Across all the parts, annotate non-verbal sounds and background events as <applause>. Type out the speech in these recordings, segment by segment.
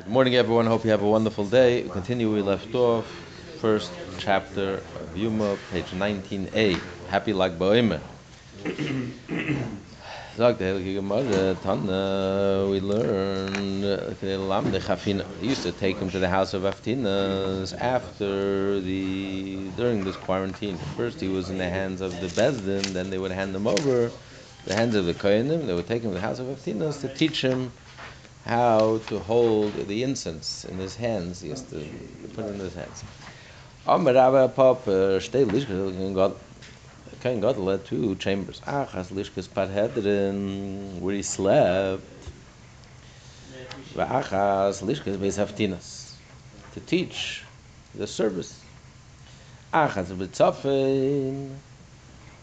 Good morning, everyone. Hope you have a wonderful day. We continue where we left off. First chapter of Yuma, page 19a. Happy like Boimer. Sagt der we learned. They used to take him to the house of Aftinas after the, during this quarantine. First he was in the hands of the Bezdin, then they would hand him over the hands of the Kohanim. They would take him to the house of Aftinas to teach him how to hold the incense in his hands. He has to put it in his hands. Amar Rabbi Pop, uh, stay lishkas, uh, kein God led two chambers. Achas lishkas parhedrin, where he slept. V'achas lishkas beis haftinas, to teach the service. Achas b'tzafin,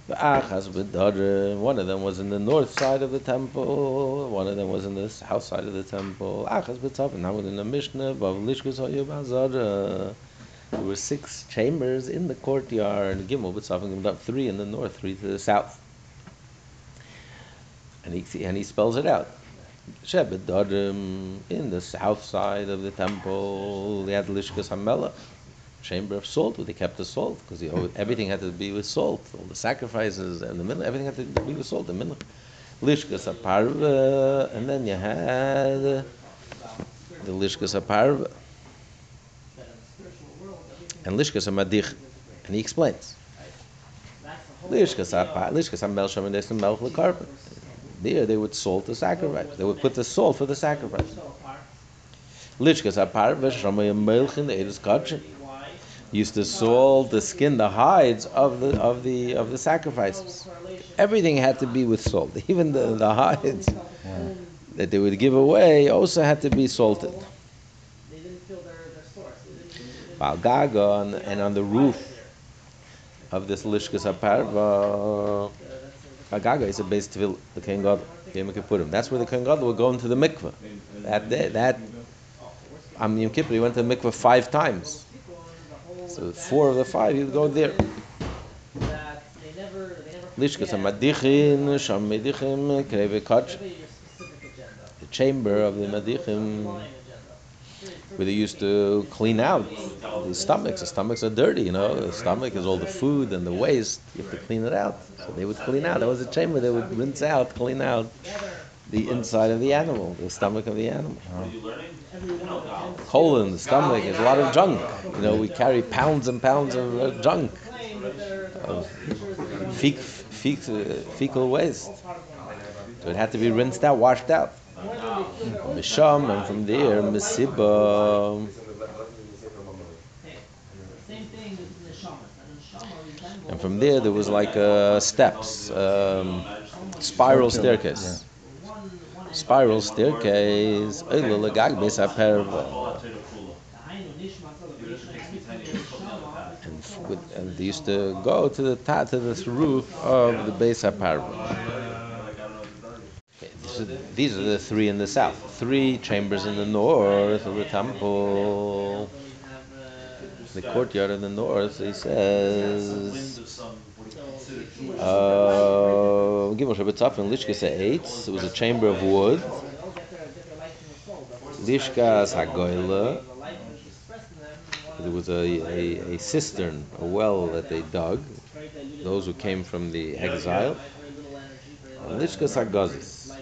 Uh, one of them was in the north side of the temple, one of them was in the south side of the temple. Achas now within the Mishnah. There were six chambers in the courtyard. Gimel b'tzafin, up three in the north, three to the south. And he and he spells it out. Shebed in the south side of the temple, they had lishkas hamelach chamber of salt, where they kept the salt, because everything had to be with salt. All the sacrifices and the minhag, everything had to be with salt. The minhag, lishkas aparva, uh, and then you had uh, the lishkas aparva and lishkas amadich, and he explains. Lishkas aparva, lishkas amel sham and melch lekarpa. There, they would salt the sacrifice. They would put the salt for the sacrifice. Lishkas kachin used to salt the skin, the hides of the of the of the sacrifices. Everything had to be with salt, <laughs> even the, the hides yeah. that they would give away also had to be salted. Balgaga and, and on the roof of this lishkas aparva, uh, Balgaga is a base to the Kohen Gadol, Yom That's where the King God would go into the mikveh. That day, that on Yom Kippur, he went to the mikveh five times. So four of the five, you go there. Lishkas Madichin, Sham Medichim. The chamber of the Madichim, where they used to clean out the stomachs. The stomachs are dirty, you know. The stomach is all the food and the waste. You have to clean it out. So they would clean out. That was a chamber they would rinse out, clean out the inside of the animal, the stomach of the animal. Colon, the stomach, is a lot of junk. You know, we carry pounds and pounds of uh, junk, of fe- fe- fecal waste. So it had to be rinsed out, washed out. Misham, and from there. And from there, there was like uh, steps, um, spiral staircase spiral staircase. Uh, and, with, and they used to go to the top to this roof of the base aparva. Okay, these are the three in the south. Three chambers in the north of the temple. The courtyard in the north, he says. Uh, Gimel Shabbatzaf Lishkas Eitz. It was a chamber of wood. Lishkas Hagoyla. There was a, a, a cistern, a well that they dug. Those who came from the exile. And Lishkas Hagazis.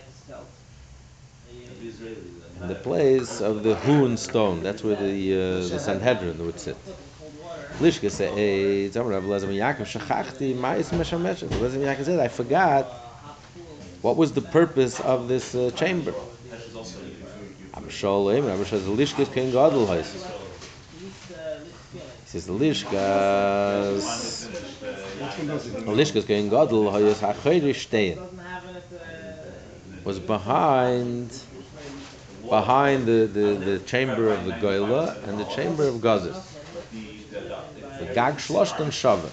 In the place of the hewn stone. That's where the uh, the Sanhedrin would sit. Lishka say, Tamar Rav Lezer Yaakov Shachachti Ma'is Meshameshet. Lezer Yaakov said, I forgot what was the purpose of this uh, chamber. Rabbi Sholem, Rabbi says, Lishkas Kohen Gadol He says, the Lishkas, Lishkas Kohen Gadol Hayis HaChoyrish Tein was behind behind the, the, the chamber of the Goyla and the chamber of Gazis. The Gag Shloshtan Shava.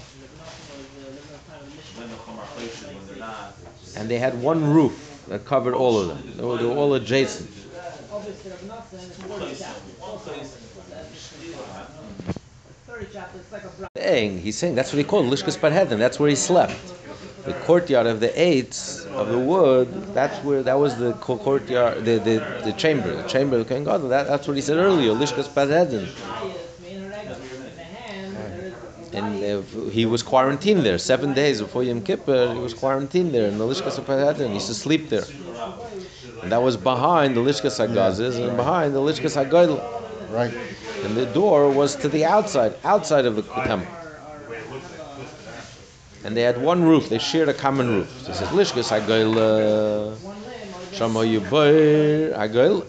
And they had one roof that covered all of them. They were, they were all adjacent. He's saying that's what he called Lishkas Parhedrin. That's where he slept. the courtyard of the eights of the wood. That's where that was the courtyard, the, the, the chamber, the chamber of Kohen Gadol. That, that's what he said earlier. Lishkas Padedin. And uh, he was quarantined there seven days before Yom Kippur. He was quarantined there in the Lishkas Padedin. He used to sleep there. And that was behind the Lishkas Hagazes and behind the Lishkas Hagadol. Right. And the door was to the outside, outside of the temple. And they had one roof. They shared a common roof. So it says Lishkas Hagadol, Shama Yubayr Hagadol.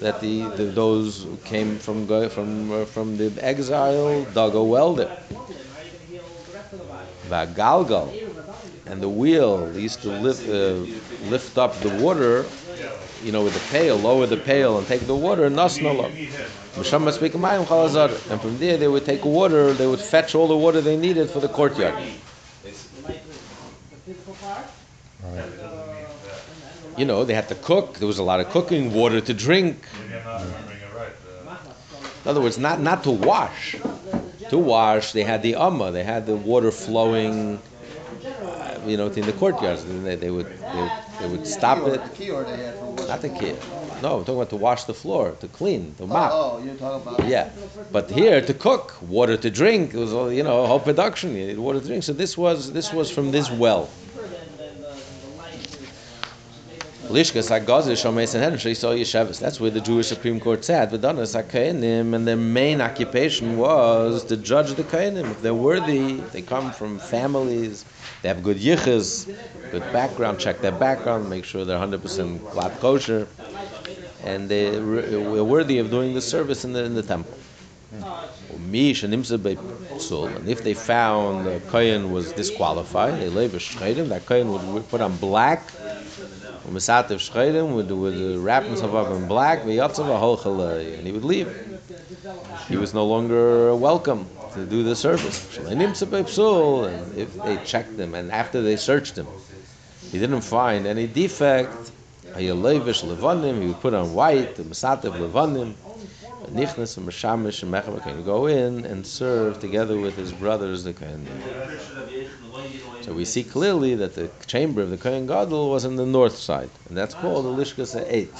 That the, the those who came from from uh, from the exile dug a well there. Vagalgal, and the wheel used to lift uh, lift up the water, you know, with the pail, lower the pail and take the water. Nasnala. And from there they would take water. They would fetch all the water they needed for the courtyard. You know, they had to cook. There was a lot of cooking, water to drink. In other words, not not to wash. To wash, they had the amma. They had the water flowing. Uh, you know, in the courtyards. And They, they would they, would- they would stop it. The key or they had for what? Not the kid. No, I'm talking about to wash the floor, to clean, to mop. Oh, oh, you're talking about. Yeah, but here to cook, water to drink. It was all you know, whole production. You need water to drink. So this was this was from this well. That's where the Jewish Supreme Court said, "V'danas HaKayanim," and their main occupation was to judge the Kayanim. If they're worthy, they come from families, they have good yichas, good background. Check their background, make sure they're 100% glad kosher, and they were worthy of doing the service in the in the temple. And if they found the kohen was disqualified, they lay v'shcheidim, that kohen would put on black, u'misatev shcheidim, would, would wrap himself up in black, v'yatzav ha'holchalei, and he would leave. He was no longer welcome to do the service. And if they checked him, and after they searched him, he didn't find any defect, he would put on white, the misatev levanim, Nichnas and Meshamish and Mechaber can go in and serve together with his brothers, the Kohen. So we see clearly that the chamber of the Kohen Gadol was on the north side, and that's called the Lishkas Eight,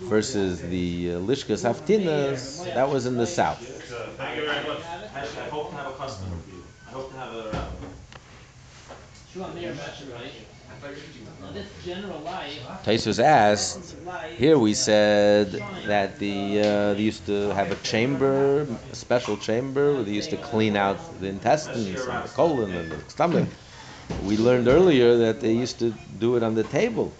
versus the uh, Lishkas Haftinas, that was in the south. Thank you very much. I, I hope to have a customer for you. I hope to have a. Now this general life, Taisus asked, here we said that the uh, they used to have a chamber, a special chamber, where they used to clean out the intestines and the colon and the stomach. We learned earlier that they used to do it on the table.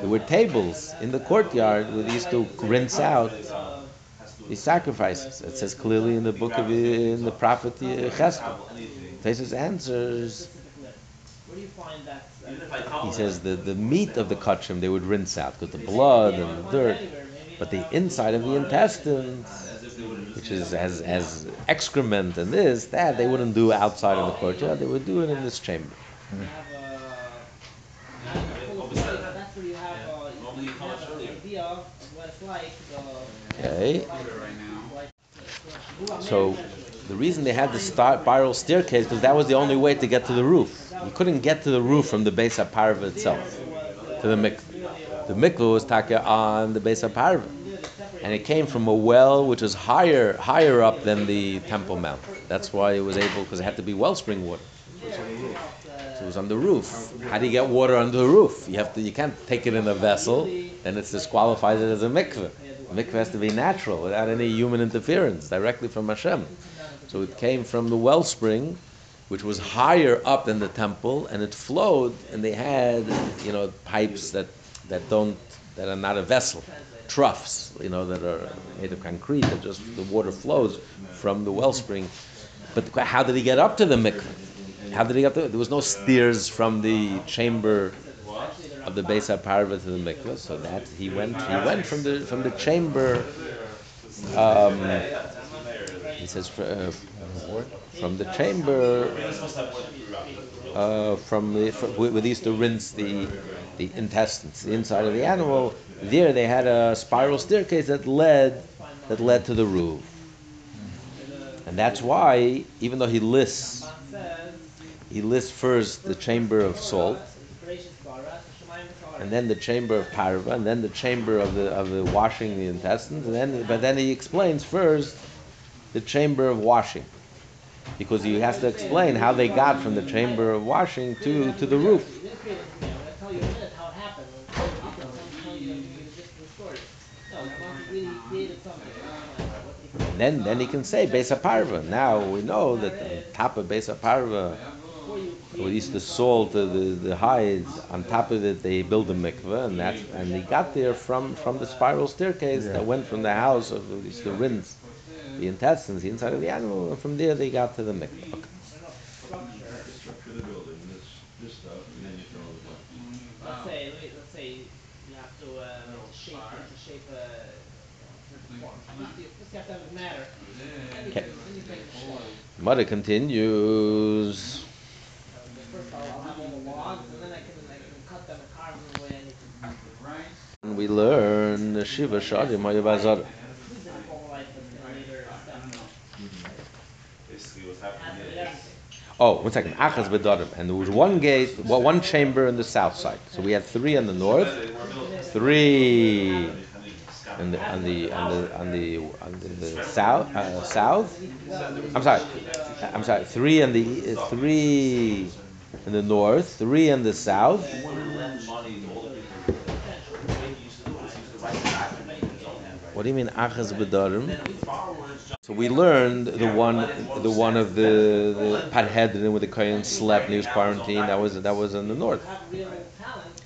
There were tables in the courtyard where they used to rinse out the sacrifices. It says clearly in the book of in the prophet Chesed. Taisus answers. Where do you find that? He says the, the meat of the kachim they would rinse out because the blood and the dirt, but the inside of the intestines, which is as as excrement and this that they wouldn't do outside of the courtyard. They would do it in this chamber. That's where you have, uh, Normally you come much an earlier. idea of what it's like, uh, Okay. So the reason they had the spiral staircase because that was the only way to get to the roof. You couldn't get to the roof from the base of Parva itself to the mikveh. The mikveh was taka on the base of Parva, and it came from a well which was higher higher up than the Temple Mount. That's why it was able because it had to be wellspring water. So it was on the roof. How do you get water under the roof? You have to. You can't take it in a vessel, and it's disqualified as a mikveh. The mikveh has to be natural, without any human interference, directly from Hashem. So it came from the wellspring, which was higher up than the temple, and it flowed. And they had, you know, pipes that that don't that are not a vessel, troughs, you know, that are made of concrete. That just the water flows from the wellspring. But how did he get up to the mikveh? How did he get there? There was no stairs from the chamber of the Beis HaParva to the mikveh, so that he went. He went from the from the chamber. Um, he says uh, from the chamber. Uh, from the they used to rinse the the intestines, the inside of the animal. There they had a spiral staircase that led that led to the roof. And that's why, even though he lists, he lists first the chamber of salt, and then the chamber of parva, and then the chamber of the of the washing the intestines, and then but then he explains first the chamber of washing, because he has to explain how they got from the chamber of washing to to the roof. You didn't create it, you know, I'll tell you in a minute how it happened. When you can tell you the gist of the story. No, Ramban really created something. What he created. And then then he can say Besa Parva. Now we know that on top of Besa Parva, Before you with the salt, the, the, the hides, on top of it they build a mikveh, and that's and he got there from from the spiral staircase that went from the house of the, used to rinse the intestines, the inside of the animal, and from there they got to the mikveh. Okay. structure, Structure the building, this, this stuff, and then you the let's say, let me, let's say you have to, uh, shape, you have to shape a, certain form. Just you just have to have it Oh, one second. Achaz bedarim, and there was one gate, well, one chamber in the south side. So we had three on the north, three on the on the on the on the on the, the south uh, south. I'm sorry, I'm sorry. Three on the uh, three in the north, three in the south. What do you mean achaz bedarim? Then the borrowers just So we learned the one, the one of the the Parhedrin where the Kohen slept and he was quarantined. That was that was in the north. Have real talent,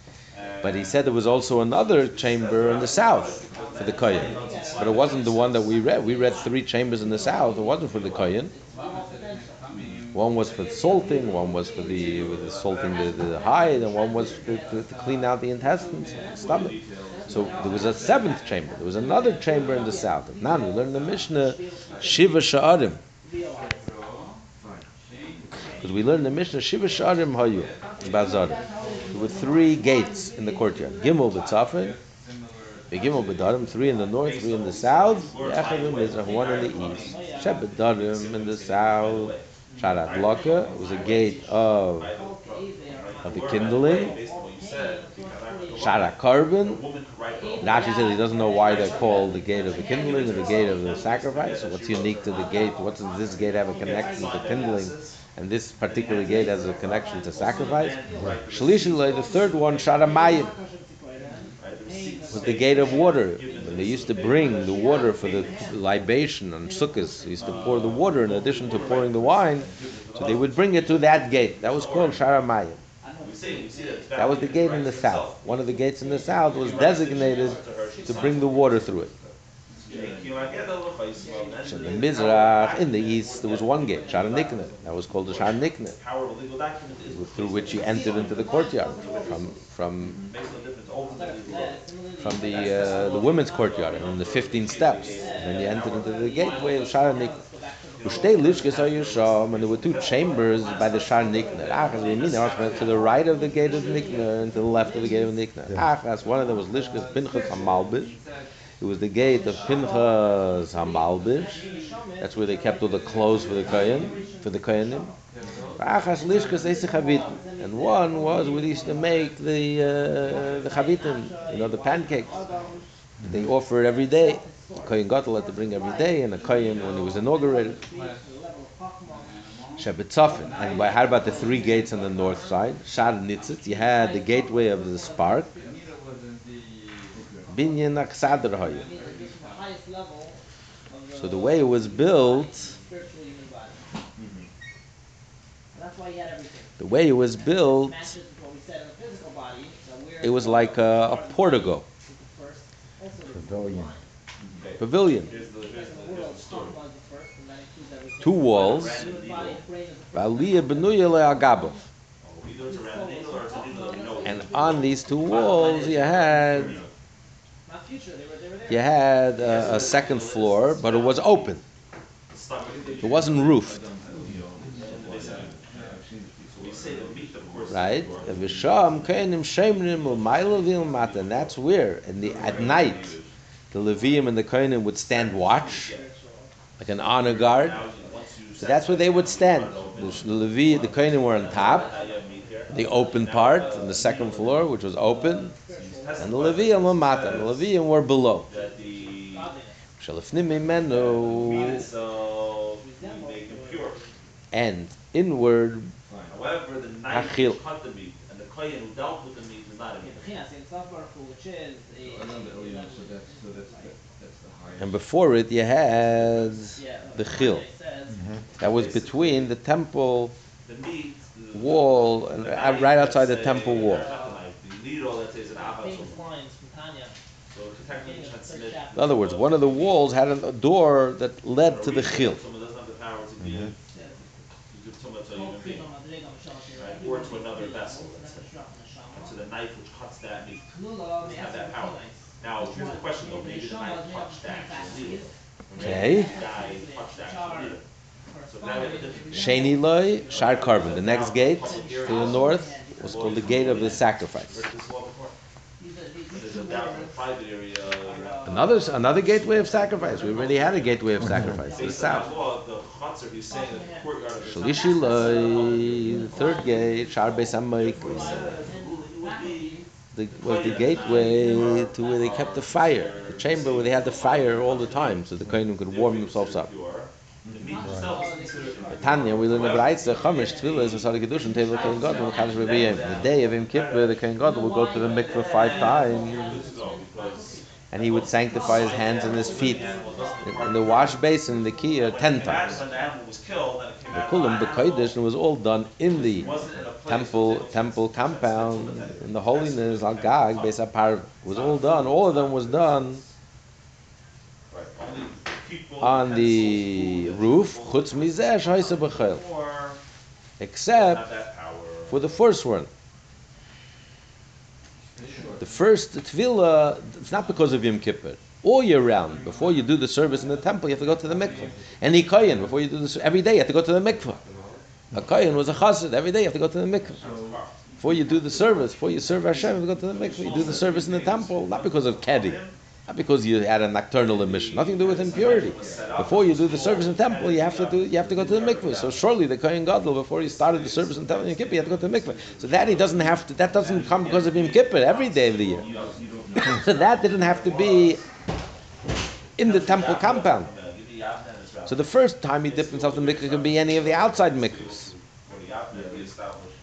But he said there was also another chamber in the south for the Kohen. But it wasn't the one that we read. We read three chambers in the south. It wasn't for the potential. One was for salting, one was for the, the salting the, the hide, and one was to, to, to clean out the intestines, stomach. So there was a seventh chamber. There was another chamber in the south. Now we learned in the Mishnah Shiva Sha'arim. Because we learned in the Mishnah Shiva Sha'arim Hayu Bazarim. There were three gates in the courtyard. Gimel b'tzafin, Gimel b'darim, three in the north, three in the south, Echad mizrach, one in the east. Sheb b'darim in the south, Sharat Loka was a gate of of the kindling. Sharat Carbon. Rashi says he doesn't know why they're called the gate of the kindling or the gate of the sacrifice. What's unique to the gate? What does this gate have a connection to kindling? And this particular gate has a connection to sacrifice. Shalishi Loi, the third one, Sharamayim, was the gate of water. When they used to bring the water for the libation on Sukkot, they used to pour the water in addition to pouring the wine. So they would bring it to that gate. That was called Sharamayim. We see, see that. That was the gate in the south. One of the gates in the south was designated to bring the water through it. So the Mizrach, in the east, there was one gate, Shara Nikne. That was called the Shara Nikne, Power of a legal document is through which you entered into the courtyard from from makes no difference. Ultimately, from the uh, the women's courtyard and the 15 steps. And then you entered into the gateway of Shara Nikne. Ushtei lishkes are Yisham, and there were two chambers by the Shar Nikanor. Achas to the right of the gate of Nikanor and to the left of the gate of Nikanor. Achas, ah, one of them was lishkes Pinchas Hamalbish. It was the gate of Pinchas Hamalbish. That's where they kept all the clothes for the Kohen, for the Kohenim. Ah, Achas lishkes Eisich Havit. And one was where they used to make the uh, the Chavitim, you know, the pancakes. They offer every day. Kohen Gadol had to bring every day, and the Kohen, when he was inaugurated, Shebetzofin. And how about the three gates on the north side? Shar Nitzit. You had the gateway of the spark. Binyan Aksadr. So the way it was built, the way it was built, it was like a, a portico, Pavilion. Pavilion. here's the, Because here's in the, the here's world, the story. Chachma is the first, and that includes everything. Two walls. Oh, and brain is the first. Aliyah benuya le'agabov. Either it's a round needle or it's a needle that we know. And on these two walls, you had Not future, they were, they were there. you had a, a second floor, but it was open. It wasn't roofed. So we say the meat, of course. is right? the- And Visham Kainim Shemrim Umayla Vilmat, and that's where in the at night the Levium and the Kohanim would stand watch, like an honor guard, So that's where they would stand. The Levi, the Kohanim were on top, Now you have meat here. the open part, on the second floor, which was open, and the Leviim were mata. The Leviim were below. The Godliness. Shalafnim meat mimenu, itself, we make it pure. and inward However, the knife cut the meat and the kohen who dealt with the meat is not a Okay, meat. B'chinas, in Tzav Baruch Hu, which is a- Another element, so that's, so that's, that's the highest. And before it, you had uh, the chil. it says, mm-hmm. That was between the temple The meat. the- wall and uh, the uh, knife, right outside the temple wall. not uh, the knife, The needle, let's say, is an avos. famous lines from Tanya. So technically, you should submit. In other words, one of the walls had a door that led to the chil. Someone doesn't have the power to give, to give so much to a human being, right? Or to another vessel, let's say. To the knife which cuts that meat. Doesn't have that power. Now, here's the question though, maybe the knife touched the actual needle. Okay. The guy touched the actual needle. So now we have a different. Sheni loy, shar carbon. The next gate to the north was called the gate of the sacrifice. Where's this law before? There's a down in the private area. Another another gateway of sacrifice. We already had a gateway of sacrifice to the Based on that south. law, the chutzner, he's saying that the courtyard of the. Shalishi loy, the third gate, shar beis hamoik, It would be the, was the gateway to where they kept the fire, the chamber where they had the fire all the time, so the kohenim could warm themselves up. Tanya, we learn Kedushin, Kohen. The day of Yom Kippur, the Kohen Gadol would go to the mikveh five times, and he would sanctify his hands and his feet in, the wash basin, the kiyah, ten times. when the animal was killed it came The. Kulam, the alive, Kodesh, and it was all done in the it wasn't in a place temple, temple compound, in the holiness, Al Gag, Beis. Was all done, all of them was done Right, only people, on the roof, Chutz Mizeh, B'Chel, except have that power. for the first one. The first tefillah, it's not because of Yom Kippur. All year round, before you do the service in the temple, you have to go to the mikveh. Any kohen, before you do this, every day you have to go to the mikveh. A kohen was a chassid. Every day you have to go to the mikveh. Before you do the service, before you serve Hashem, you have to go to the mikveh. You do the service in the temple, not because of keddy, not because you had a nocturnal emission, nothing to do with impurity. Before you do the service in the temple, you have to do, you have to go to the mikveh. So surely the kohen gadol, before he started the service in the temple Yom Kippur, you have to go to the mikveh. So that he doesn't have to. That doesn't come because of Yom Kippur every day of the year. <coughs> so that didn't have to be in the temple compound. Give the Yavne as well. So the first time he dipped himself in the mikveh could be any of the outside mikvehs. For the Yavne, we established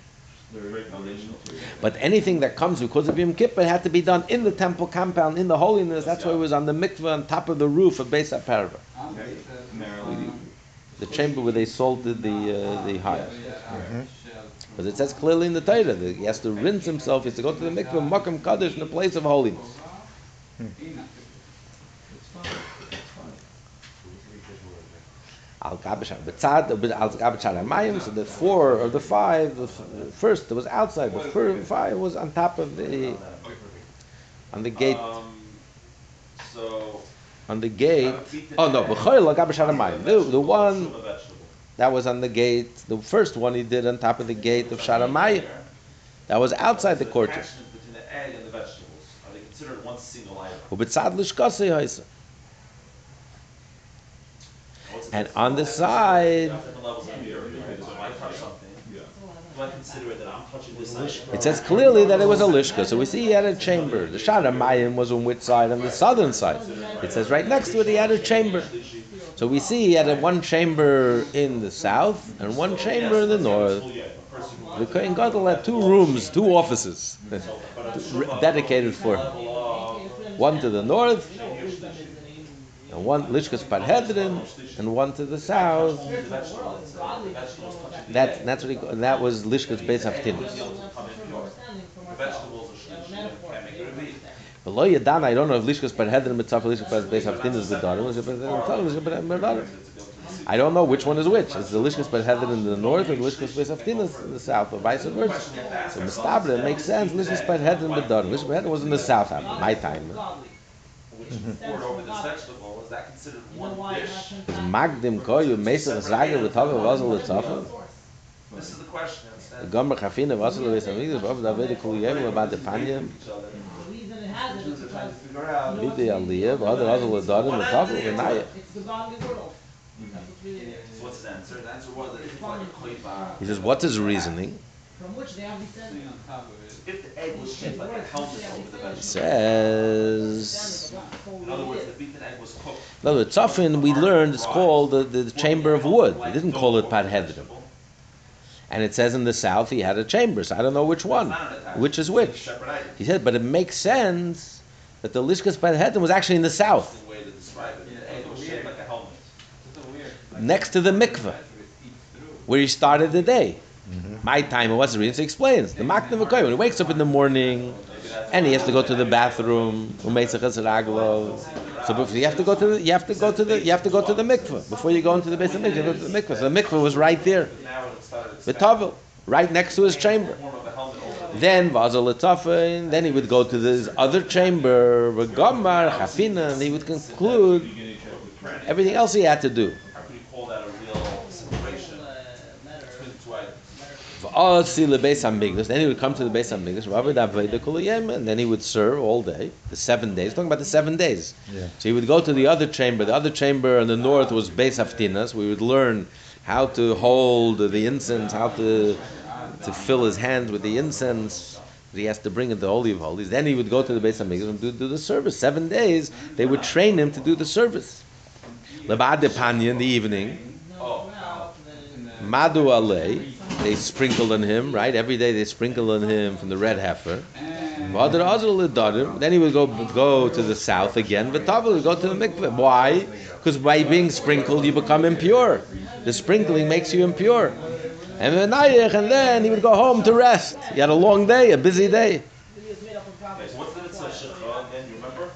very foundational to it. But anything that comes because of Yom Kippur had to be done in the temple compound, in the holiness. That's why it was on the mikveh on top of the roof of Beis HaParva, the chamber where they salted the uh, the hide. Because it says clearly in the Torah that he has to rinse himself, he has to go to the mikveh, makam kaddish, in the place of holiness. Al Gabish Betzad, Al Gabish Aramayim, so the four or the five, the first that was outside, the first five was on top of the, on the gate, Um, so. on the gate. Oh no, B'choil Al Gabish Aramayim, the, the one Consume a vegetable. that was on the gate, the first one he did on top of the gate of Sharamayim, that was outside the courtyard. Between the egg and the vegetables, are they considered one single item? Ubetzad Lishkasei Haisa. What's the And on the side, it says clearly that it was a lishka. So we see he had a chamber. The Sharamayim was on which side? On the southern side. It says right next to it he had a chamber. So we see he had a one chamber in the south and one chamber in the north. The Kohen Gadol had two rooms, two offices <laughs> dedicated for him. One to the north, and one Lishkas Parhedrin, and one to the south. That that's what and that was Lishkas Beis Haftinus. The vegetables are shlishi, and can't make it a meat. Below Yadan, I don't know if Lishkas Parhedrin mitzvah Lishkas Beis Haftinus Lishkas Parhedrin Bedarim. I don't know which one is which. Is the Lishkas Parhedrin in the north or the Lishkas Beis Haftinus in the south, or vice versa? So Mistabra, it makes sense. Lishkas Parhedrin Bedarim. Lishkas Parhedrin was in the south, my time. Which you poured over this vegetable, is that considered one dish? Magdim Koyu Mesach Zage V'Tava Vazel L'Tzafa? This is the question, The Gomer Chafina Vazel L'Beis Hamikdash Vav Davide Kol Yom About the Panya of each other. The reason it has it is Jews are trying to because figure out. Bide Aliyah Vav Vazel L'Darim L'Tava V'Naya it's the God of mm-hmm. the world. That's So what's his answer? The answer was that it's like a. He says, what's reasoning? from which they have descended. If the egg was shaped like a helmet over the vegetable. Says. In other words, the beaten egg was cooked. No, the tzafin we learned is called the, the chamber of wood. He didn't call it padhedrim. And it says in the south he had a chamber, so I don't know which one, which is which. He said, but it makes sense that the lishkas padhedrim was actually in the south, The way to describe it. The egg was shaped like a helmet. next to the mikveh, where he started the day. Mm-hmm. My time, what's the reason? Explains. The makna v'koy, when he wakes up in the morning, and he has to go to the bathroom. So you have to go to the, you have to go to the, you have to go to the mikveh before you go into the base of mikveh. The mikveh. So the mikveh was right there, the tavel, right next to his chamber. Then Vazel Letafin, then he would go to this other chamber, Gamar, Chafina, and he would conclude everything else he had to do. How could you call that a real separation Uh, letter, between the two items? V'asi lebeis hamikdash. Then he would come to the beis hamikdash, Rabbi Davida Kuliyem, and then he would serve all day, the seven days. Talking about the seven days. Yeah. So he would go to the other chamber. The other chamber in the north was beis haftinas. We would learn how to hold the incense, how to to fill his hands with the incense. He has to bring it to the holy of holies. Then he would go to the beis hamikdash and do, do the service. Seven days they would train him to do the service. Lebad in the evening. Oh, Madu alei, they sprinkled on him, right? Every day they sprinkled on him from the red heifer. Then he would go go to the south again. But Tavel would go to the mikveh. Why? Because by being sprinkled, you become impure. The sprinkling makes you impure. And then he would go home to rest. He had a long day, a busy day. it was made up of okay, so what's the mitzvah shechah again, you remember?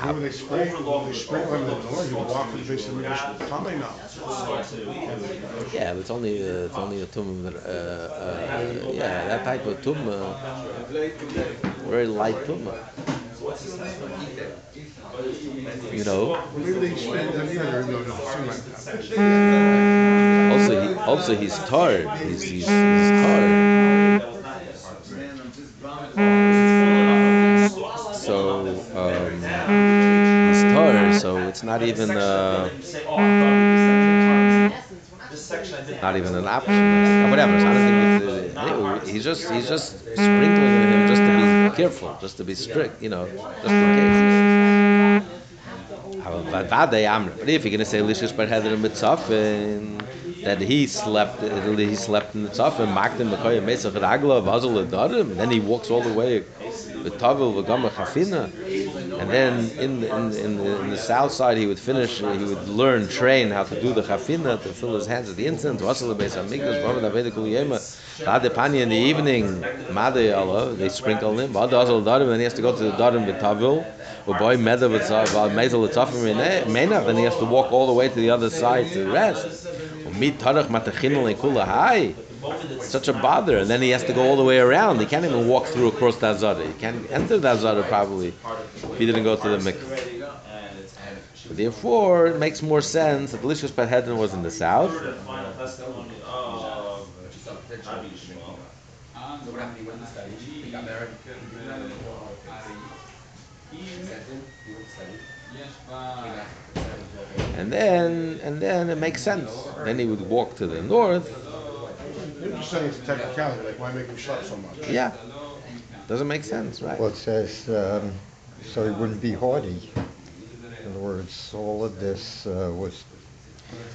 So when they sprinkle, they sprinkle in the door, you walk to the base of coming now. Yeah, but it's only uh, it's only a tum. Uh, uh, yeah, that type of tum. Uh, very light tum. You know. Maybe they the year, no, no, something like that. Also, he, also he's tired. He's, he's, he's tired. It's not even uh, oh, I thought essence, we're not this section I didn't. not even an option. Uh, Whatever. So I don't think it's, he's just he's just sprinkling on him just to be careful, just to be strict. You know, just in case. But. But if you're gonna say Lishus Bar Heder and Mitzafin, that he slept, he slept in the Tzafin, Makdim Mekoyim Mesach Ragla Vazel Adarim, and then he walks all the way with Tavel V'Gama Chafina, and then in the, in, the, in, the, in the south side he would finish, uh, he would learn, train how to do the Chafina, to fill his hands with the incense, in the evening, they sprinkle him, Adarim, then he has to go to the Darim with Tavel, or boy Meda with Mezel Tzafim Menav, then he has to walk all the way to the other side to rest. Such a bother, and then he has to go all the way around. He can't even walk through across the Azara. He can't enter the Azara probably if he didn't go to the mikveh. Therefore, it makes more sense that Lishus Padhedron was in the south. And then, and then it makes sense. Then he would walk to the north. You're just saying it's a technicality, like why make him sleep so much? Yeah, doesn't make sense, right? Well, it says, um, so he wouldn't be haughty. In other words, all of this uh, was,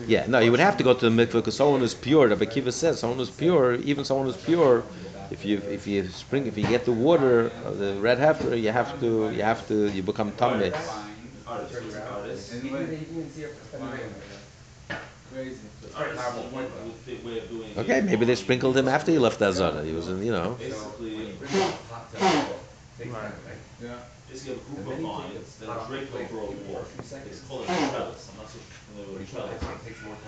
Yeah, no, you would have to go to the mikveh because someone who's pure. Rabbi Kiva says someone who's pure, even someone who's pure, if you if you spring if you get the water of the red heifer, you have to you have to you become tameh. Artist, artist. It's a point, but with big way of doing. Okay, maybe they sprinkled him after he left Azara. He was in, you know. Basically, basically a group of vines that are draped over a wall. It's called a trellis. I'm not so familiar with trellis.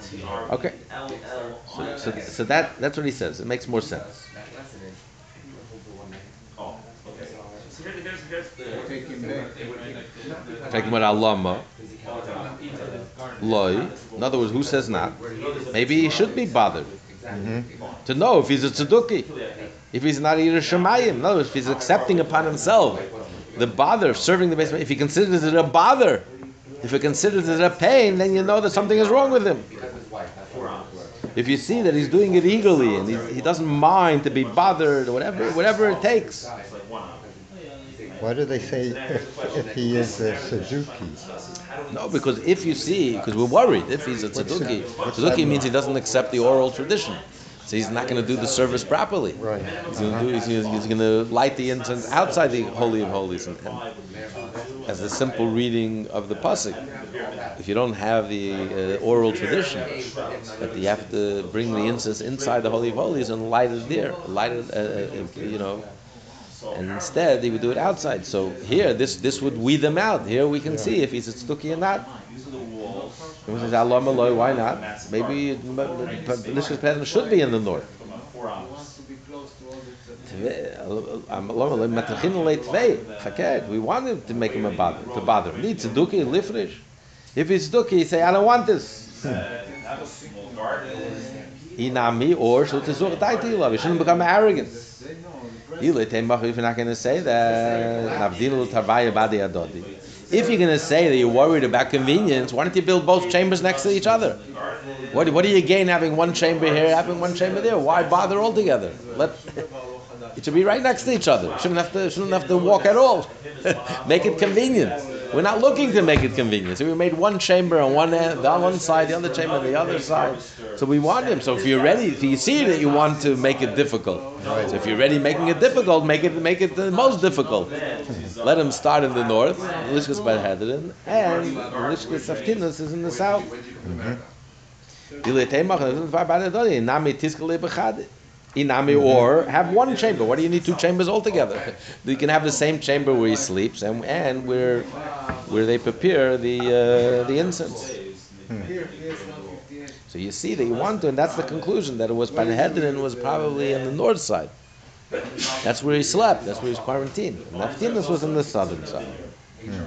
T R Okay. L L So, so, so that that's what he says. It makes more sense. Oh, okay. So here- here's, here's the. Take him back. Loy. In other words, who says not? Maybe he should be bothered mm-hmm. to know if he's a tzeduki, if he's not either shemayim. In other words, if he's accepting upon himself the bother of serving the base, if he considers it a bother If he considers it a pain, then you know that something is wrong with him. If you see that he's doing it eagerly and he, he doesn't mind to be bothered or whatever, whatever it takes. Why do they say if, if he is a tzedukki? No, because if you see, because we're worried, if he's a tzedukki, tzedukki means he doesn't accept the oral tradition. So he's not going to do the service properly. Right. He's going to do. He's, he's going to light the incense outside the holy of holies, and, and as a simple reading of the pasuk. If you don't have the uh, oral tradition, that you have to bring the incense inside the holy of holies and light it there, light it, uh, uh, you know. And instead, they would do it outside. So here, this this would weed them out. Here we can see if he's a tzedukki or not. These are the walls. And we say, Allah why not? Maybe Lishkas Pedin should be in the north. About four ounces. We want him to make him a bother, to bother him. Need tzedukki, lifrish. If he's tzedukki, he say, I don't want this. <laughs> Have a small garden. Inami or so to zor taitila. We shouldn't become arrogant. If you're not going to say that. If you're going to say that you're worried about convenience, why don't you build both chambers next to each other? What, what do you gain having one chamber here, having one chamber there? Why bother altogether? Let it should be right next to each other. Shouldn't have to shouldn't have to walk at all. <laughs> make it convenient. We're not looking to make it convenient. So we made one chamber on one end, on one side, the other chamber on the other side. So we want him. So if you're ready, if you see that you want to make it difficult. So if you're ready making it difficult, make it make it the most difficult. Let him start in the north, Lishkas by Hedrin, and Lishkas Aftinus is in the south. Mm-hmm. Inami mm-hmm. or have one chamber. Why do you need two chambers altogether? <laughs> You can have the same chamber where he sleeps and and where where they prepare the uh, the incense. Hmm. So you see that you want to, and that's the conclusion that it was Panhedrin was probably on the north side. That's where he slept. That's where he was quarantined. And Naftinus was on the southern side. Hmm.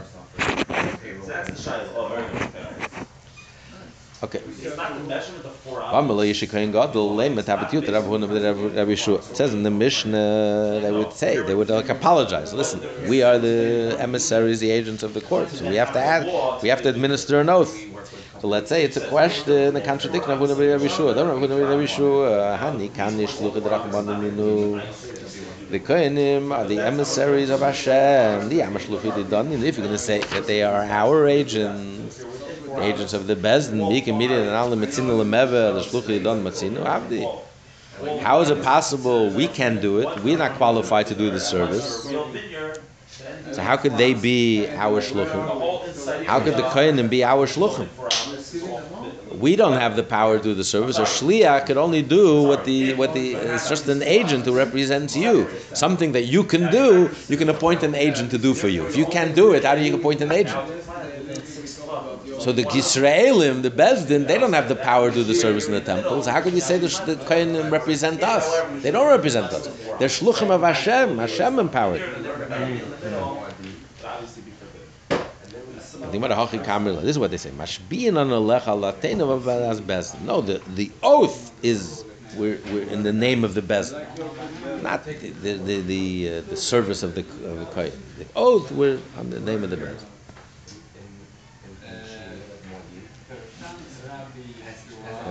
That's the shaila. Oh, very good. Okay. It's not the measurement of four ounces. Amala Yishikayin Gadol Lemet Habatiyut Rav Huna Rav Rabbi Yeshua. It says in the Mishnah they would say they would like apologize. Listen, we are the emissaries, the agents of the court, so we have to add, we have to administer an oath. So let's say it's a question, a contradiction of Rabbi Yeshua. Don't Rabbi Yeshua. Hani Kanish Luchad Rachmanu Minu. The Kohenim are the emissaries of Hashem. The Amashluchid Danin. If you're going to say that they are our agents the agents of the Bezdin, Mika and Lemeva, the Shluchi Don. How is it possible we can do it? We're not qualified to do the service. So how could they be our shluchim? How could the kohenim be our shluchim? We don't have the power to do the service. A shliach could only do what the what the it's just an agent who represents you. Something that you can do, you can appoint an agent to do for you. If you can't do it, how do you appoint an agent? So the Yisraelim, the Bezdin, they don't have the power to do the service in the temples. How can you say the, the Kohenim represent us? They don't represent us. They're shluchim of Hashem. Hashem empowered. This is what they say. No, the, the oath is we're, we're in the name of the bezdin, not the the the, the, uh, the service of the of the kohen. The oath we're on the name of the bezdin.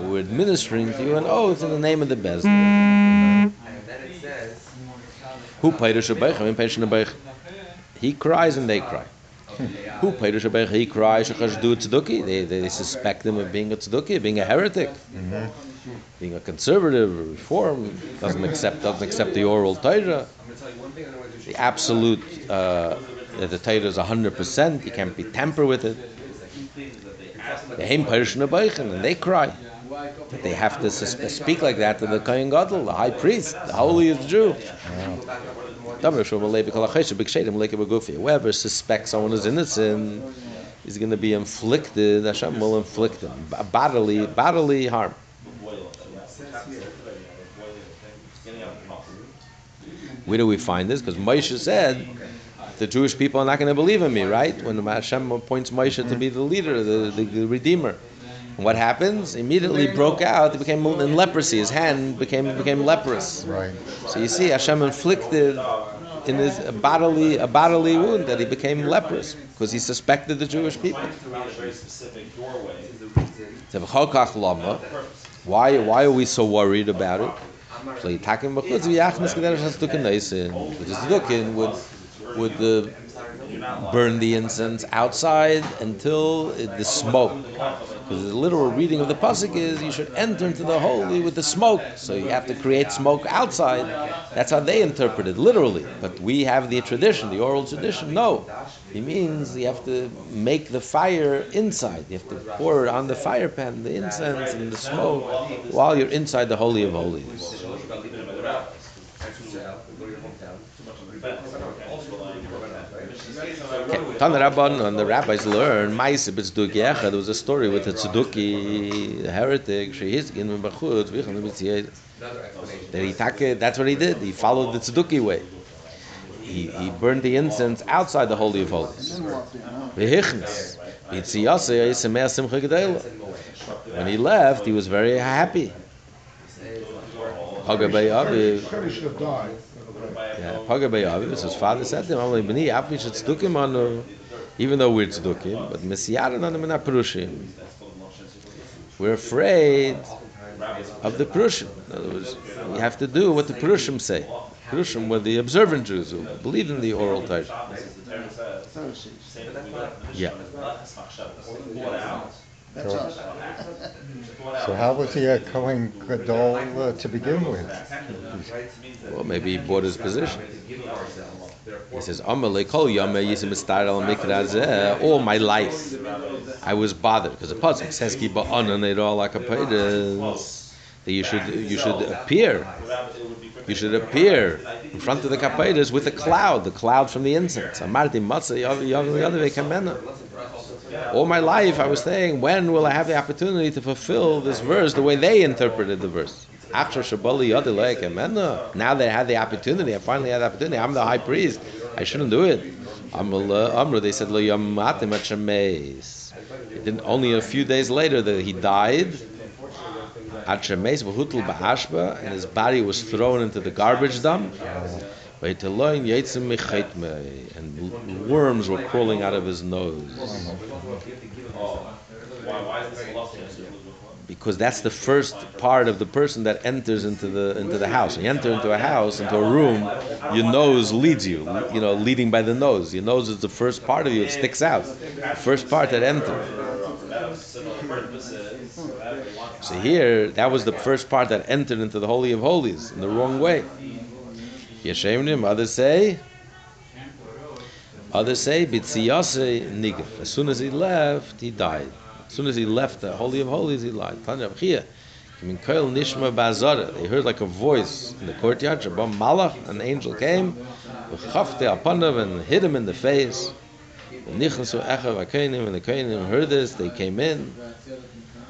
We're administering to you an oath in the name of the says, Who peirush. He cries and they cry. Who? He cries. Tzedukki. They they suspect him of being a tzedukki, being a heretic, being a conservative, a reform, doesn't accept doesn't accept the oral Torah. The absolute uh, that the Torah is hundred percent. You can't be tamper with it. They him peirush abeich, and they cry. But they have to speak like that to the Kohen Gadol, the high priest, the holiest Jew. Whoever suspects someone is innocent is going to be inflicted, Hashem will inflict him bodily, bodily harm. Where do we find this? Because Moshe said the Jewish people are not going to believe in me, right? When Hashem appoints Moshe to be the leader, the, the, the redeemer. And what happens? Immediately broke out, he became in leprosy. His hand became became leprous. Right. So you see, Hashem inflicted in his a bodily a bodily wound that he became leprous because he suspected the Jewish people. Throughout a very specific doorway. So, "V'chokach lama." Why why are we so worried about it? So Yitakim b'chutz v'yachnis k'derech hastukin neisin. Because Hastukin would would uh, burn the incense outside until it, the smoke. Because the literal reading of the pasuk is you should enter into the holy with the smoke. So you have to create smoke outside. That's how they interpret it literally. But we have the tradition, the oral tradition. No, it means you have to make the fire inside. You have to pour it on the fire pan, the incense and the smoke, while you're inside the holy of holies. Tan Rabban and the rabbis learn Maise b'tzeduk. There was a story with a tzeduki heretic. That he that's what he did. He followed the tzeduki way. He, he burned the incense outside the holy of holies. When he left, he was very happy. Should have died. Yeah, Pagabay Aviv. His father said to him, "Amali b'ni, af mishat tzedukim anu." Even though we're tzedukim, but mesiyaran anu min ha-perushim. We're afraid of the Perushim. In other words, we have to do what the Perushim say. Perushim were the observant Jews who believed in the oral Torah. Yeah. So, so how was he a Kohen Gadol uh, to begin with? Well, maybe he bought his position. He says, "Amalei kol yameh yisim estarel mikra zeh." All my life, I was bothered because the pasuk says, "Ki ba'anan eirol akapedes." That you should you should appear, you should appear in front of the kapedes with a cloud, the cloud from the incense. Amarti matzah yav yav yadav kamena. All my life, I was saying, when will I have the opportunity to fulfill this verse the way they interpreted the verse? Now they had the opportunity. I finally had the opportunity. I'm the high priest. I shouldn't do it. They said, didn't- Only a few days later that he died. And his body was thrown into the garbage dump. And worms were crawling out of his nose. Because that's the first part of the person that enters into the into the house. When you enter into a house, into a room, your nose leads you. You know, leading by the nose. Your nose is the first part of you. It sticks out. First part that enters. So here, that was the first part that entered into the holy of holies in the wrong way. Yeshemnim. Others say. Others say bitziyase nigaf. As soon as he left, he died. As soon as he left the Holy of Holies, he lied. Tanya Chia, Kim Koil Nishma Bazara. They heard like a voice in the courtyard. Shabam Malach, an angel came, v'chafte apanav and hit him in the face. Nichnasu Echav Akenim, and the Kenim heard this. They came in.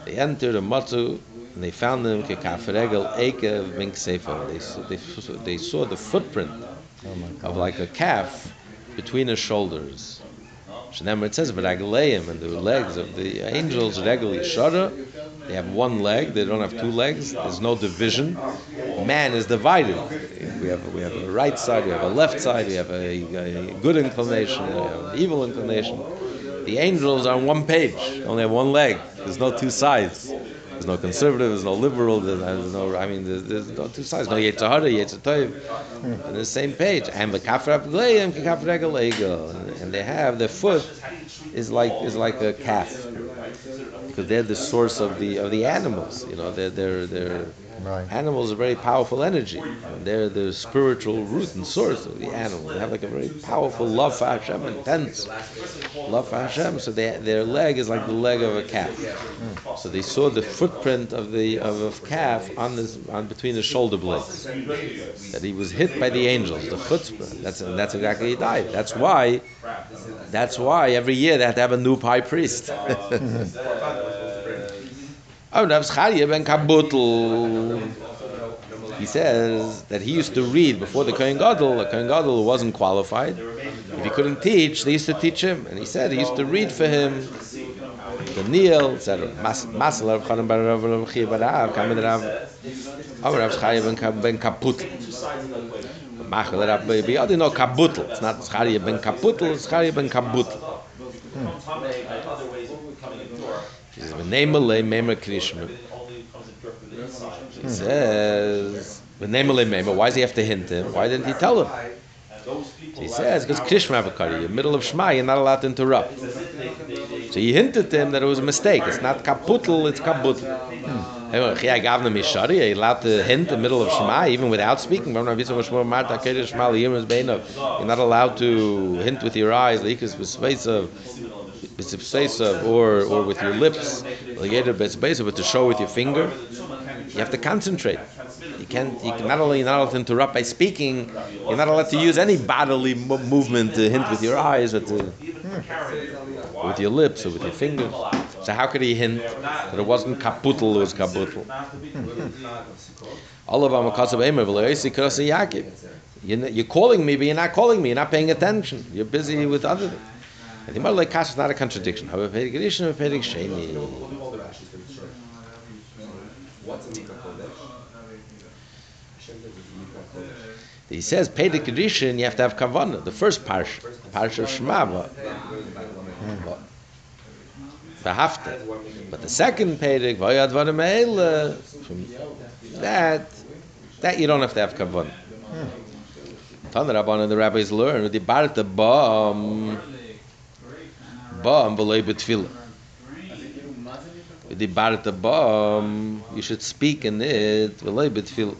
They entered a matzu, and they found him kekaferegel ekev mink. They saw, they, saw- the footprint oh of like a calf between his shoulders. Shneimar it says, "V'ragleim," and the legs of the angels regularly yishara. They have one leg; they don't have two legs. There's no division. Man is divided. We have we have a right side, we have a left side, we have a, a good inclination, we have an evil inclination. The angels are on one page. They only have one leg. There's no two sides. There's no conservative. There's no liberal. There's, there's no. I mean, there's, there's no two sides. No Yetzirah, Yetzirah. On the same page. And the kafra gleim, kafra egel. And they have their foot is like is like a calf because they're the source of the of the animals. You know, they're they're they're Right. animals are very powerful energy. They're the spiritual root and source of the animal. They have like a very powerful love for Hashem, intense love for Hashem. So they, their leg is like the leg of a calf. So they saw the footprint of the of a calf on this on between the shoulder blades. That he was hit by the angels, the chutzpah. That's that's exactly he died. That's why. That's why every year they have to have a new high priest. <laughs> Oh, Rav ben. He says that he used to read before the Kohen Gadol. The Kohen Gadol wasn't qualified. If he couldn't teach, they used to teach him. And he said he used to read for him the Neil, etc. Rav Rav Rav bar Rav. Oh, ben ben Biyadi, no. It's not Zcharia ben kaputel, it's Zcharia ben kabutel. Hmm. From the inside. He says, V'neimele meimer, why does he have to hint him? Why didn't he tell him? He says, because Krishma Avakari, in the middle of Shema, you're not allowed to interrupt. So he hinted to him that it was a mistake. It's not kaputel, it's hmm. him Mishari, he allowed to hint in the middle of Shema, even without speaking. You're not allowed to hint with your eyes, or or with your lips, but to show with your finger. You have to concentrate. You can't. You can not only not allowed to interrupt by speaking, you're not allowed to use any bodily mo- movement to hint with your eyes or to or with your lips or with your fingers. So how could he hint that it wasn't kaputel, it was kabutel? Hmm. All of them because of Emer, v'loyisi krasi Yaakov. You're n- You're calling me, but you're not calling me. You're not paying attention. You're busy with other things. And the Marley Kash is not a contradiction. However, Pedig Rishon and Pedig Sheni. He says Pedig Rishon, you have to have kavanah. The first parsha, parsha of Shema, but- but- the second Pedig, from that, that you don't have to have kavanah. Tana Rabban and the rabbis learn the barta bam bam v'loy betfilah. The barta bam, um, you should speak in it v'loy betfilah.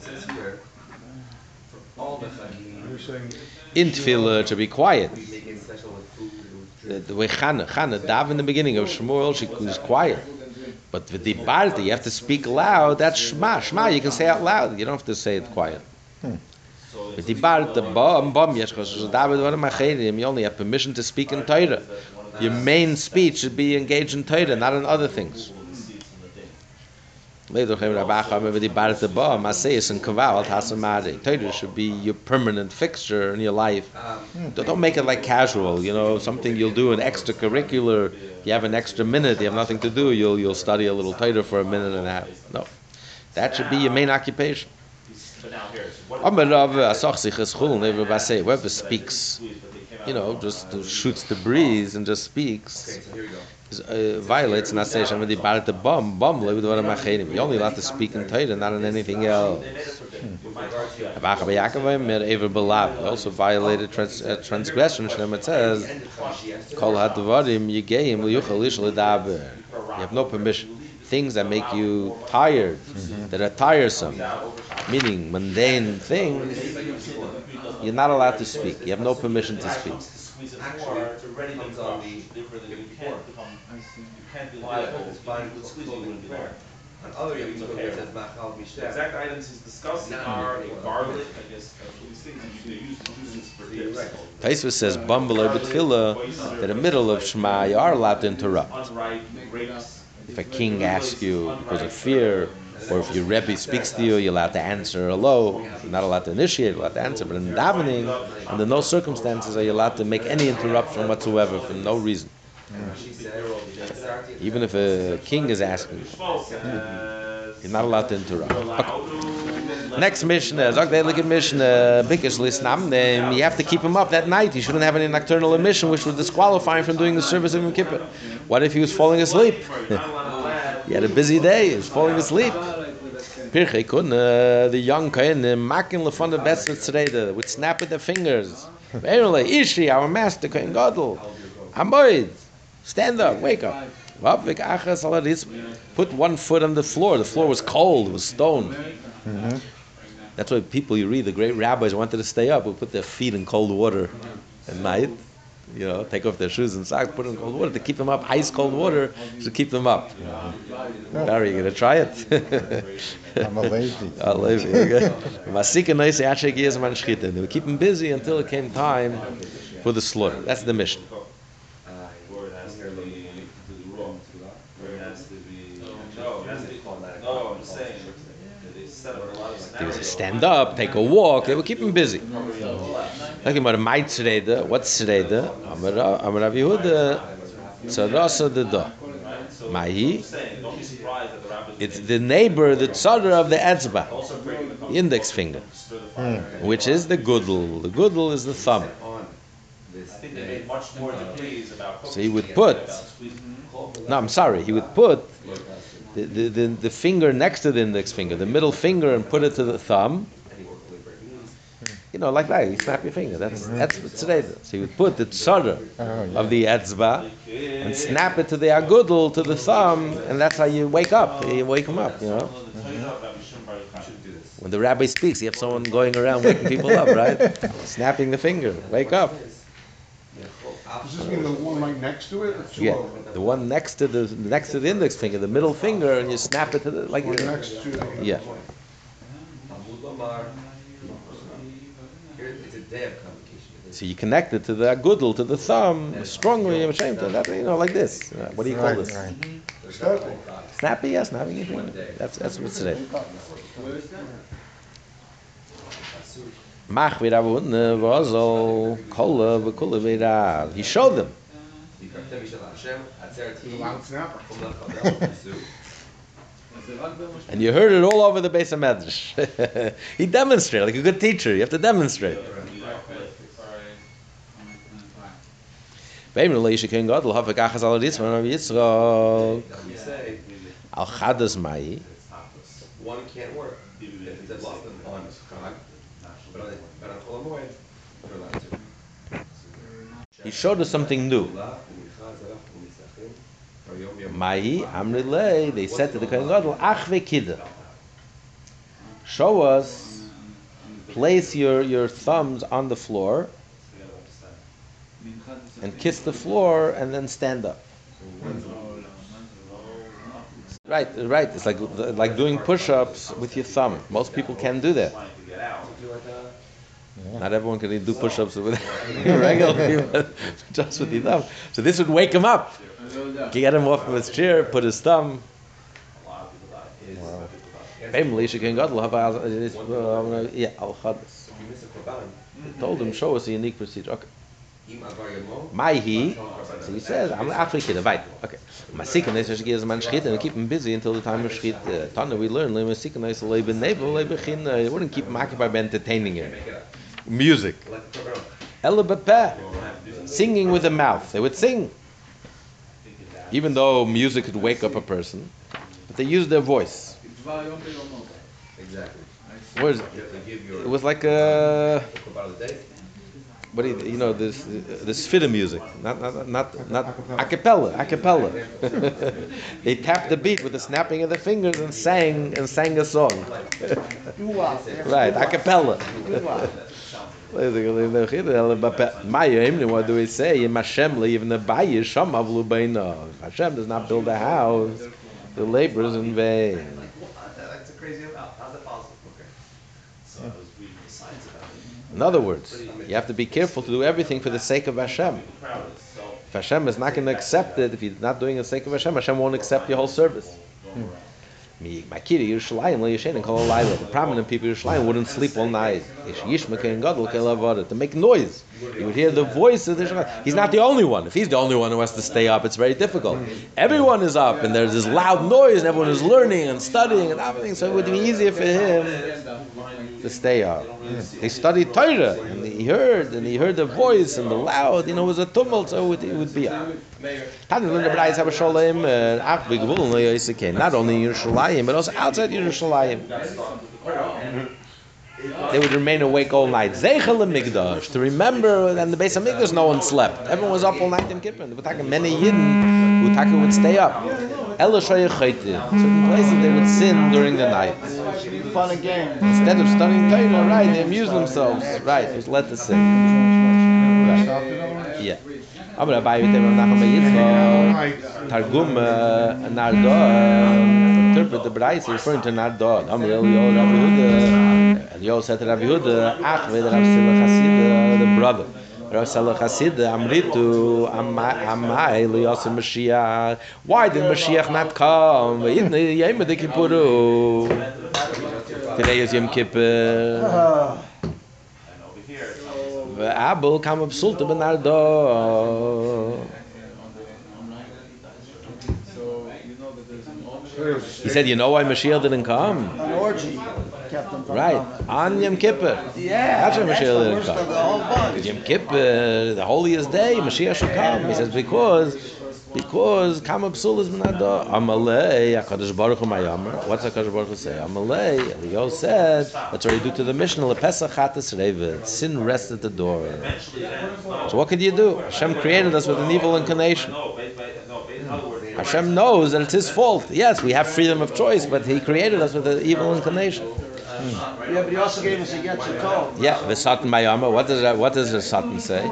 In tefillah to be quiet. The, way Chana, Chana, Dav in the beginning of Shmuel, she was quiet. But with the barta, you have to speak loud. That's Shema. Shema, you can say out loud. You don't have to say it quiet. With the barta bam bam yesh choshesh David varim acherim. You only have permission to speak in Torah. Your main speech should be engaged in Torah, not in other things. Later, Chaim Rabacha, the barta bam, Maseis and Kaval, Tasamari. Torah should be your permanent fixture in your life. Don't make it like casual, you know, something you'll do an extracurricular. You have an extra minute, you have nothing to do, you'll you'll study a little Torah for a minute and a half. No. That should be your main occupation. But now here, so what- Amar Rav Asach Sichas Chul, never basay, whoever speaks, but they came you know, just shoots the breeze and just speaks, okay, so here we go. is, uh, violates Nasei Shamadi Barata Bam, Bam, Levi Dvarim Acherim. You're only allowed to speak in Torah, not in anything else. They made it forbidden. With my heart, yeah. Abach Yaakov Mer Ever Belav. You also violated trans, uh, transgression. Shem it says, End of Rashi, yes. Kol hadvarim yigeim liyuchal ish ledaber. You have no permission. Things that make you tired, that are tiresome, meaning mundane things, you're not allowed to speak. You have no permission to speak. Squeeze Actually, it's already been on the- you can't become, you can't be liable. hope If you would squeeze, you wouldn't be before. On other Yom Tov, okay. it says Machal The exact items he's discussing Not are really. garlic, I guess, these things you use juices for You're dips. right. Taisva says, Bumble or Betfila, that in the middle of Shema, you are allowed to interrupt. Unripe. If a king asks you because of fear, or if your Rebbe speaks to you, you're allowed to answer hello. You're not allowed to initiate, you're allowed to answer. But in davening, under no circumstances are you allowed to make any interruption whatsoever for no reason. Starting Even if a king is asking, uh, you're not allowed to interrupt. Okay. Next Mishnah, Zog Deilige Mishnah, Bikish you have to keep him up that night. He shouldn't have any nocturnal emission, which would disqualify him from doing the service of Yom Kippur. What if he was falling asleep? <laughs> he had a busy day, he was falling asleep. Pirchei kun, uh, the young kohen, makin lefon the best today, would snap with their fingers. Verily, Ishi, our master, kohen gadol, Hamoid, stand up, wake up. Put one foot on the floor. The floor was cold, it was stone. That's why people you read, the great rabbis wanted to stay up, would put their feet in cold water at night. You know, take off their shoes and socks, put in cold water to keep them up. Ice cold water to keep them up. Barry, you gonna try it? <laughs> I'm a lazy. <laughs> Levi, okay. Masika noise actually gives man shchita. They would keep him busy until it came time for the slaughter. That's the mission. They would stand up, take a walk. They would keep him busy. Talking about a might Tzreida. What's Tzreida? Amar Rav Yehuda. Tzarasa the do. Mahi. It's the neighbor, the tzadar of the etzba, the index finger. the which is the gudel. The gudel is the thumb. So he would put. No, I'm sorry. He would put the, the, the, the finger next to the index finger, the middle finger, and put it to the thumb. You know, like that. You snap your finger. That's that's what today. So he would put the tzara Oh, yeah. of the etzba and snap it to the agudel to the thumb, and that's how you wake up. You wake him up. You know. Mm-hmm. When the rabbi speaks, you have someone going around waking people up, right? Snapping the finger. Wake up. Does this mean the one right next to it, or two Yeah, of them? the one next to the next to the index finger, the middle finger, and you snap it to the like. Or next to the... Yeah. Amud Lomar. Here, it's a day of convocation. So you connect it to the agudel, to the thumb, strongly, I'm ashamed of that, you know, like this. Uh, What do you call this? right. Snapping. Snappy, yeah, snapping. That's, that's what's today. Mach wir aber unten, was all, kolle, bekule wieder. He showed them. Yikarte Mishal Hashem, Atzeret The Hi, loud snapper. Kum Lachadel, Yisu. And you heard it all over the base of Medrash. <laughs> he demonstrated, like a good teacher, you have to demonstrate. Beim le yishken gadol hafe gachas al ritz von Yitzchak. We say, Al chadas mai. one can't work. If it's lost on Chag, He showed us something new. Lach, Umicha, Zerach, Umisachim, or Yom Yom. Mai amrile, they said to the Kohen Gadol, ach vekida. Show us, place your, your thumbs on the floor and kiss the floor and then stand up. Right, right. It's like like doing push-ups with your thumb. Most people can do that. Not everyone can do push-ups with <laughs> regularly, but <laughs> just with thumb. So this would wake him up. Get him off of his chair, put his thumb. Family, she can God have yeah, al Korban, Told him, show us a unique procedure. Okay. He, so he says, I'm kidding, right? Okay. my Masikin is she gives man shchit and keep him busy until the time of shchit. Uh, Tana, we learn, le masikin is le ben nevel, le bechin, uh, wouldn't keep him occupied by entertaining him. Music. let the Korban. Ella bepeh. Singing with the mouth. They would sing. Even though music could wake up a person, but they used their voice. Exactly. What is it? You have to give your It was like a, Korban of the day. what do you, you know, this this fiddle music, not not not not a cappella, a cappella. <laughs> they tapped the beat with the snapping of the fingers and sang and sang a song. <laughs> right, a cappella. What do we say? In Hashem, even the Bayi, Sham Avlu Beina. Hashem does not build a house. The labor is in vain. That's crazy amount. How's that possible? Okay. So I was reading the science about it. In other words, you have to be careful to do everything for the sake of Hashem. If Hashem is not going to accept it, if you're not doing it for the sake of Hashem, Hashem won't accept your whole service. Me, my kid, Yerushalayim, yashen and kol. The prominent people in Yerushalayim wouldn't sleep all night. Yesh yishma kein gadol. To make noise. You would hear the voice of the Yerushalayim. He's not the only one. If he's the only one who has to stay up, it's very difficult. Everyone is up, and there's this loud noise, and everyone is learning and studying and everything, so it would be easier for him to stay up. He studied Torah, and he heard, and he heard the voice and the loud, you know, it was a tumult, so it would, be up. Uh. Not only in Yerushalayim, but also outside Yerushalayim. They would remain awake all night. Zeichel Migdash to remember, and the base of Migdash, no one slept. Everyone was up all night in Kippur. Taka many Yidden who taka would stay up. Certain places they would sin during the night. Fun. Instead of studying Torah, right, they amuse themselves. Right, was let to sin. Yeah. Aber dabei nachher bei Yitzchak Targum uh, Nardo uh, interpret the Brais referring to Nardo. Amr El Yo Rabbi Huda El Yo said to Rabbi Huda Ach ved Rav Sila Chassid the brother Rav Sila Chassid Amritu Amai Amai Liyosim Mashiach Why did Mashiach not come? Yidne Yema de Kippuru Today is Yom Kippur <laughs> it's Abel kam up Sulta Benardo. He said, you know why Mashiach didn't come? An orgy. kept him from Right, coming. on Yom Kippur. Yeah, That's when that's Mashiach the didn't come. of the whole bunch. Yom Kippur, the holiest day, Mashiach should come. He says because because Kama Psul is Menado. Amalei, HaKadosh Baruch Hu Mayamer. What's HaKadosh Baruch Hu say? Amalei, Eliyahu said, let's already do to the Mishnah, Lepesach Chatas Revet. Sin rests at the door. Eventually then, no. So what could you do? Hashem created us with an evil inclination. Hashem knows that it's His fault. Yes, we have freedom of choice, but He created us with an evil inclination. Yeah, but he also gave us a get your toe. Yeah, the Satan Mayama. What does that, what does the Satan say?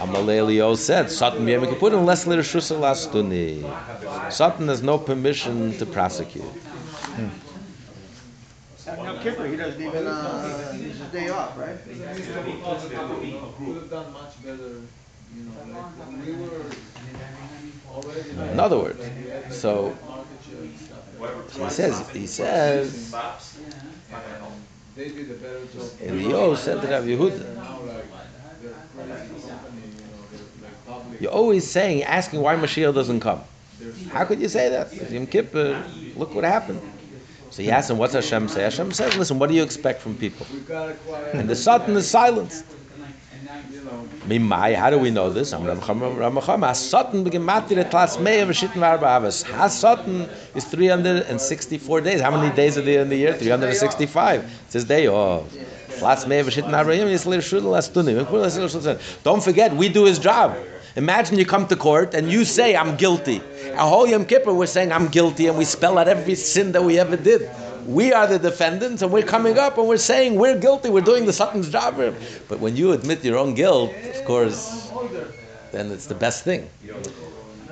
Amalelio said, Satan Yom Kippur unless l'reshus lastuni. Satan has no permission to prosecute. At Yom Kippur, he doesn't even, uh, use his day off, right? Could have done much better, In other words, so he says, he says. Elio said to Rav Yehuda, you're always saying, asking why Mashiach doesn't come. How could you say that? Yom Kippur, look what happened. So he asked him, what's Hashem say? Hashem says, listen, what do you expect from people? And the Satan is silenced. Mimai, how do we know this? Hasatan begematire tlas. Hasatan is 364 days. How many days are there in the year? 365. It says day oh, of. Tlas shudel. Don't forget, we do his job. Imagine you come to court and you say, I'm guilty. Our whole Yom Kippur, we're saying, I'm guilty, and we spell out every sin that we ever did. We are the defendants, and we're coming up and we're saying, we're guilty, we're doing the Satan's job. But when you admit your own guilt, of course, then it's the best thing.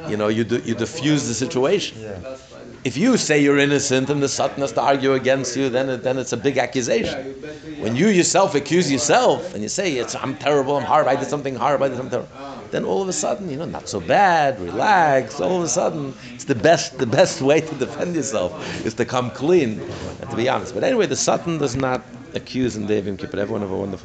You know, you, do, you diffuse the situation. Yeah. If you say you're innocent and the Satan has to argue against you, then, it, then it's a big accusation. When you yourself accuse yourself and you say, it's, I'm terrible, I'm horrible, I did something horrible, I did something terrible, then all of a sudden, you know, not so bad, relax, all of a sudden, it's the best, the best way to defend yourself is to come clean and to be honest. But anyway, the Satan does not accuse in Devim Kippur. Everyone have a wonderful